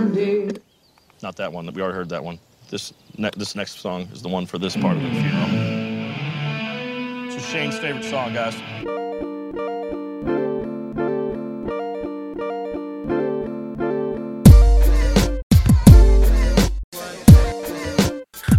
Sunday. Not that one. We already heard that one. This ne- this next song is the one for this part of the funeral. This is Shane's favorite song, guys.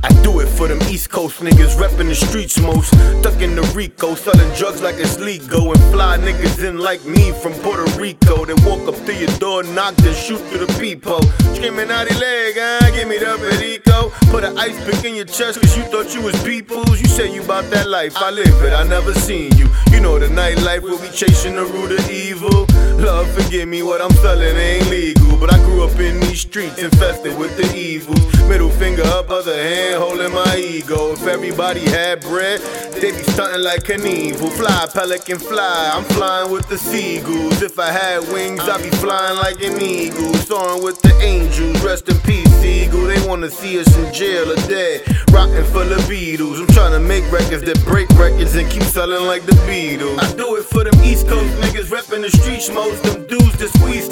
I do it for them East Coast niggas reppin' the streets most. Stuck in the Rico, selling drugs like it's legal. And fly niggas in like me from Puerto Rico. Then walk up to your door, knock, then shoot through the peephole. Screaming out the leg, ah, give me the perico. Put an ice pick in your chest cause you thought you was peoples. You say you bout that life, I live it, I never seen you. You know the nightlife will be chasing the root of evil. Love, forgive me, what I'm selling ain't legal. But I grew up streets infested with the evils. Middle finger up, other hand holding my ego. If everybody had bread, they'd be stunting like an Knievel. Fly, pelican fly, I'm flying with the seagulls. If I had wings, I'd be flying like an eagle. Soaring with the angels, rest in peace, eagle. They wanna see us in jail or dead. Rockin' for the Beatles. I'm trying to make records that break records and keep selling like the Beatles. I do it for them East Coast niggas reppin' the streets most. Them dudes that squeeze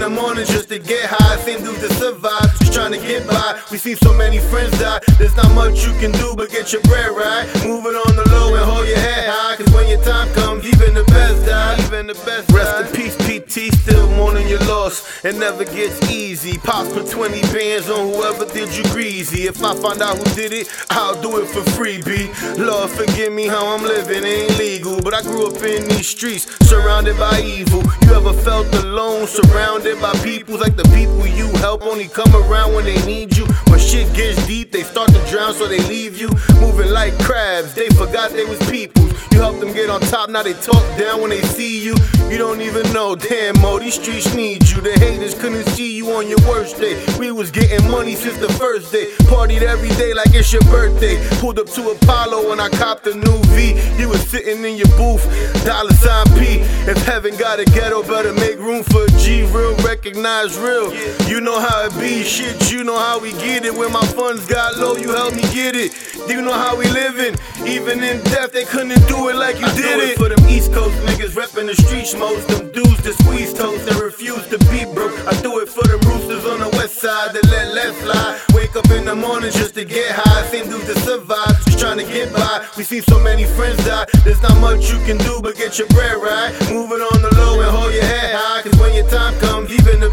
in the morning just to get high. Same dudes that survive, just trying to get by. We see so many friends die. There's not much you can do but get your bread right. Move it on the low and hold your head high. Cause when your time comes, even the best die. Even the best Rest in peace, Still mourning your loss. It never gets easy. Pops put 20 bands on whoever did you greasy. If I find out who did it, I'll do it for free, B. Lord, forgive me how I'm living. it Ain't legal. But I grew up in these streets, surrounded by evil. You ever felt alone, surrounded by people like the people you help only come around when they need you? When shit gets deep, they start to drown, so they leave you. Moving like crabs, they forgot they was people. Helped them get on top, now they talk down when they see you. You don't even know, damn, Mo, these streets need you. The haters couldn't see you on your worst day. We was getting money since the first day. Partied every day like it's your birthday. Pulled up to Apollo and I copped a new V. You was sitting in your booth, dollar sign P. If heaven got a ghetto, better make room for a G. Real, recognize real. You know how it be, shit. You know how we get it. When my funds got low, you helped me get it. You know how we living. Even in death, they couldn't do it like you I did it. it for them East Coast niggas reppin' the streets most. Them dudes that up in the morning just to get high. Same dudes to survive, just trying to get by. We see so many friends die. There's not much you can do but get your bread right. Move it on the low and hold your head high. Cause when your time comes, even the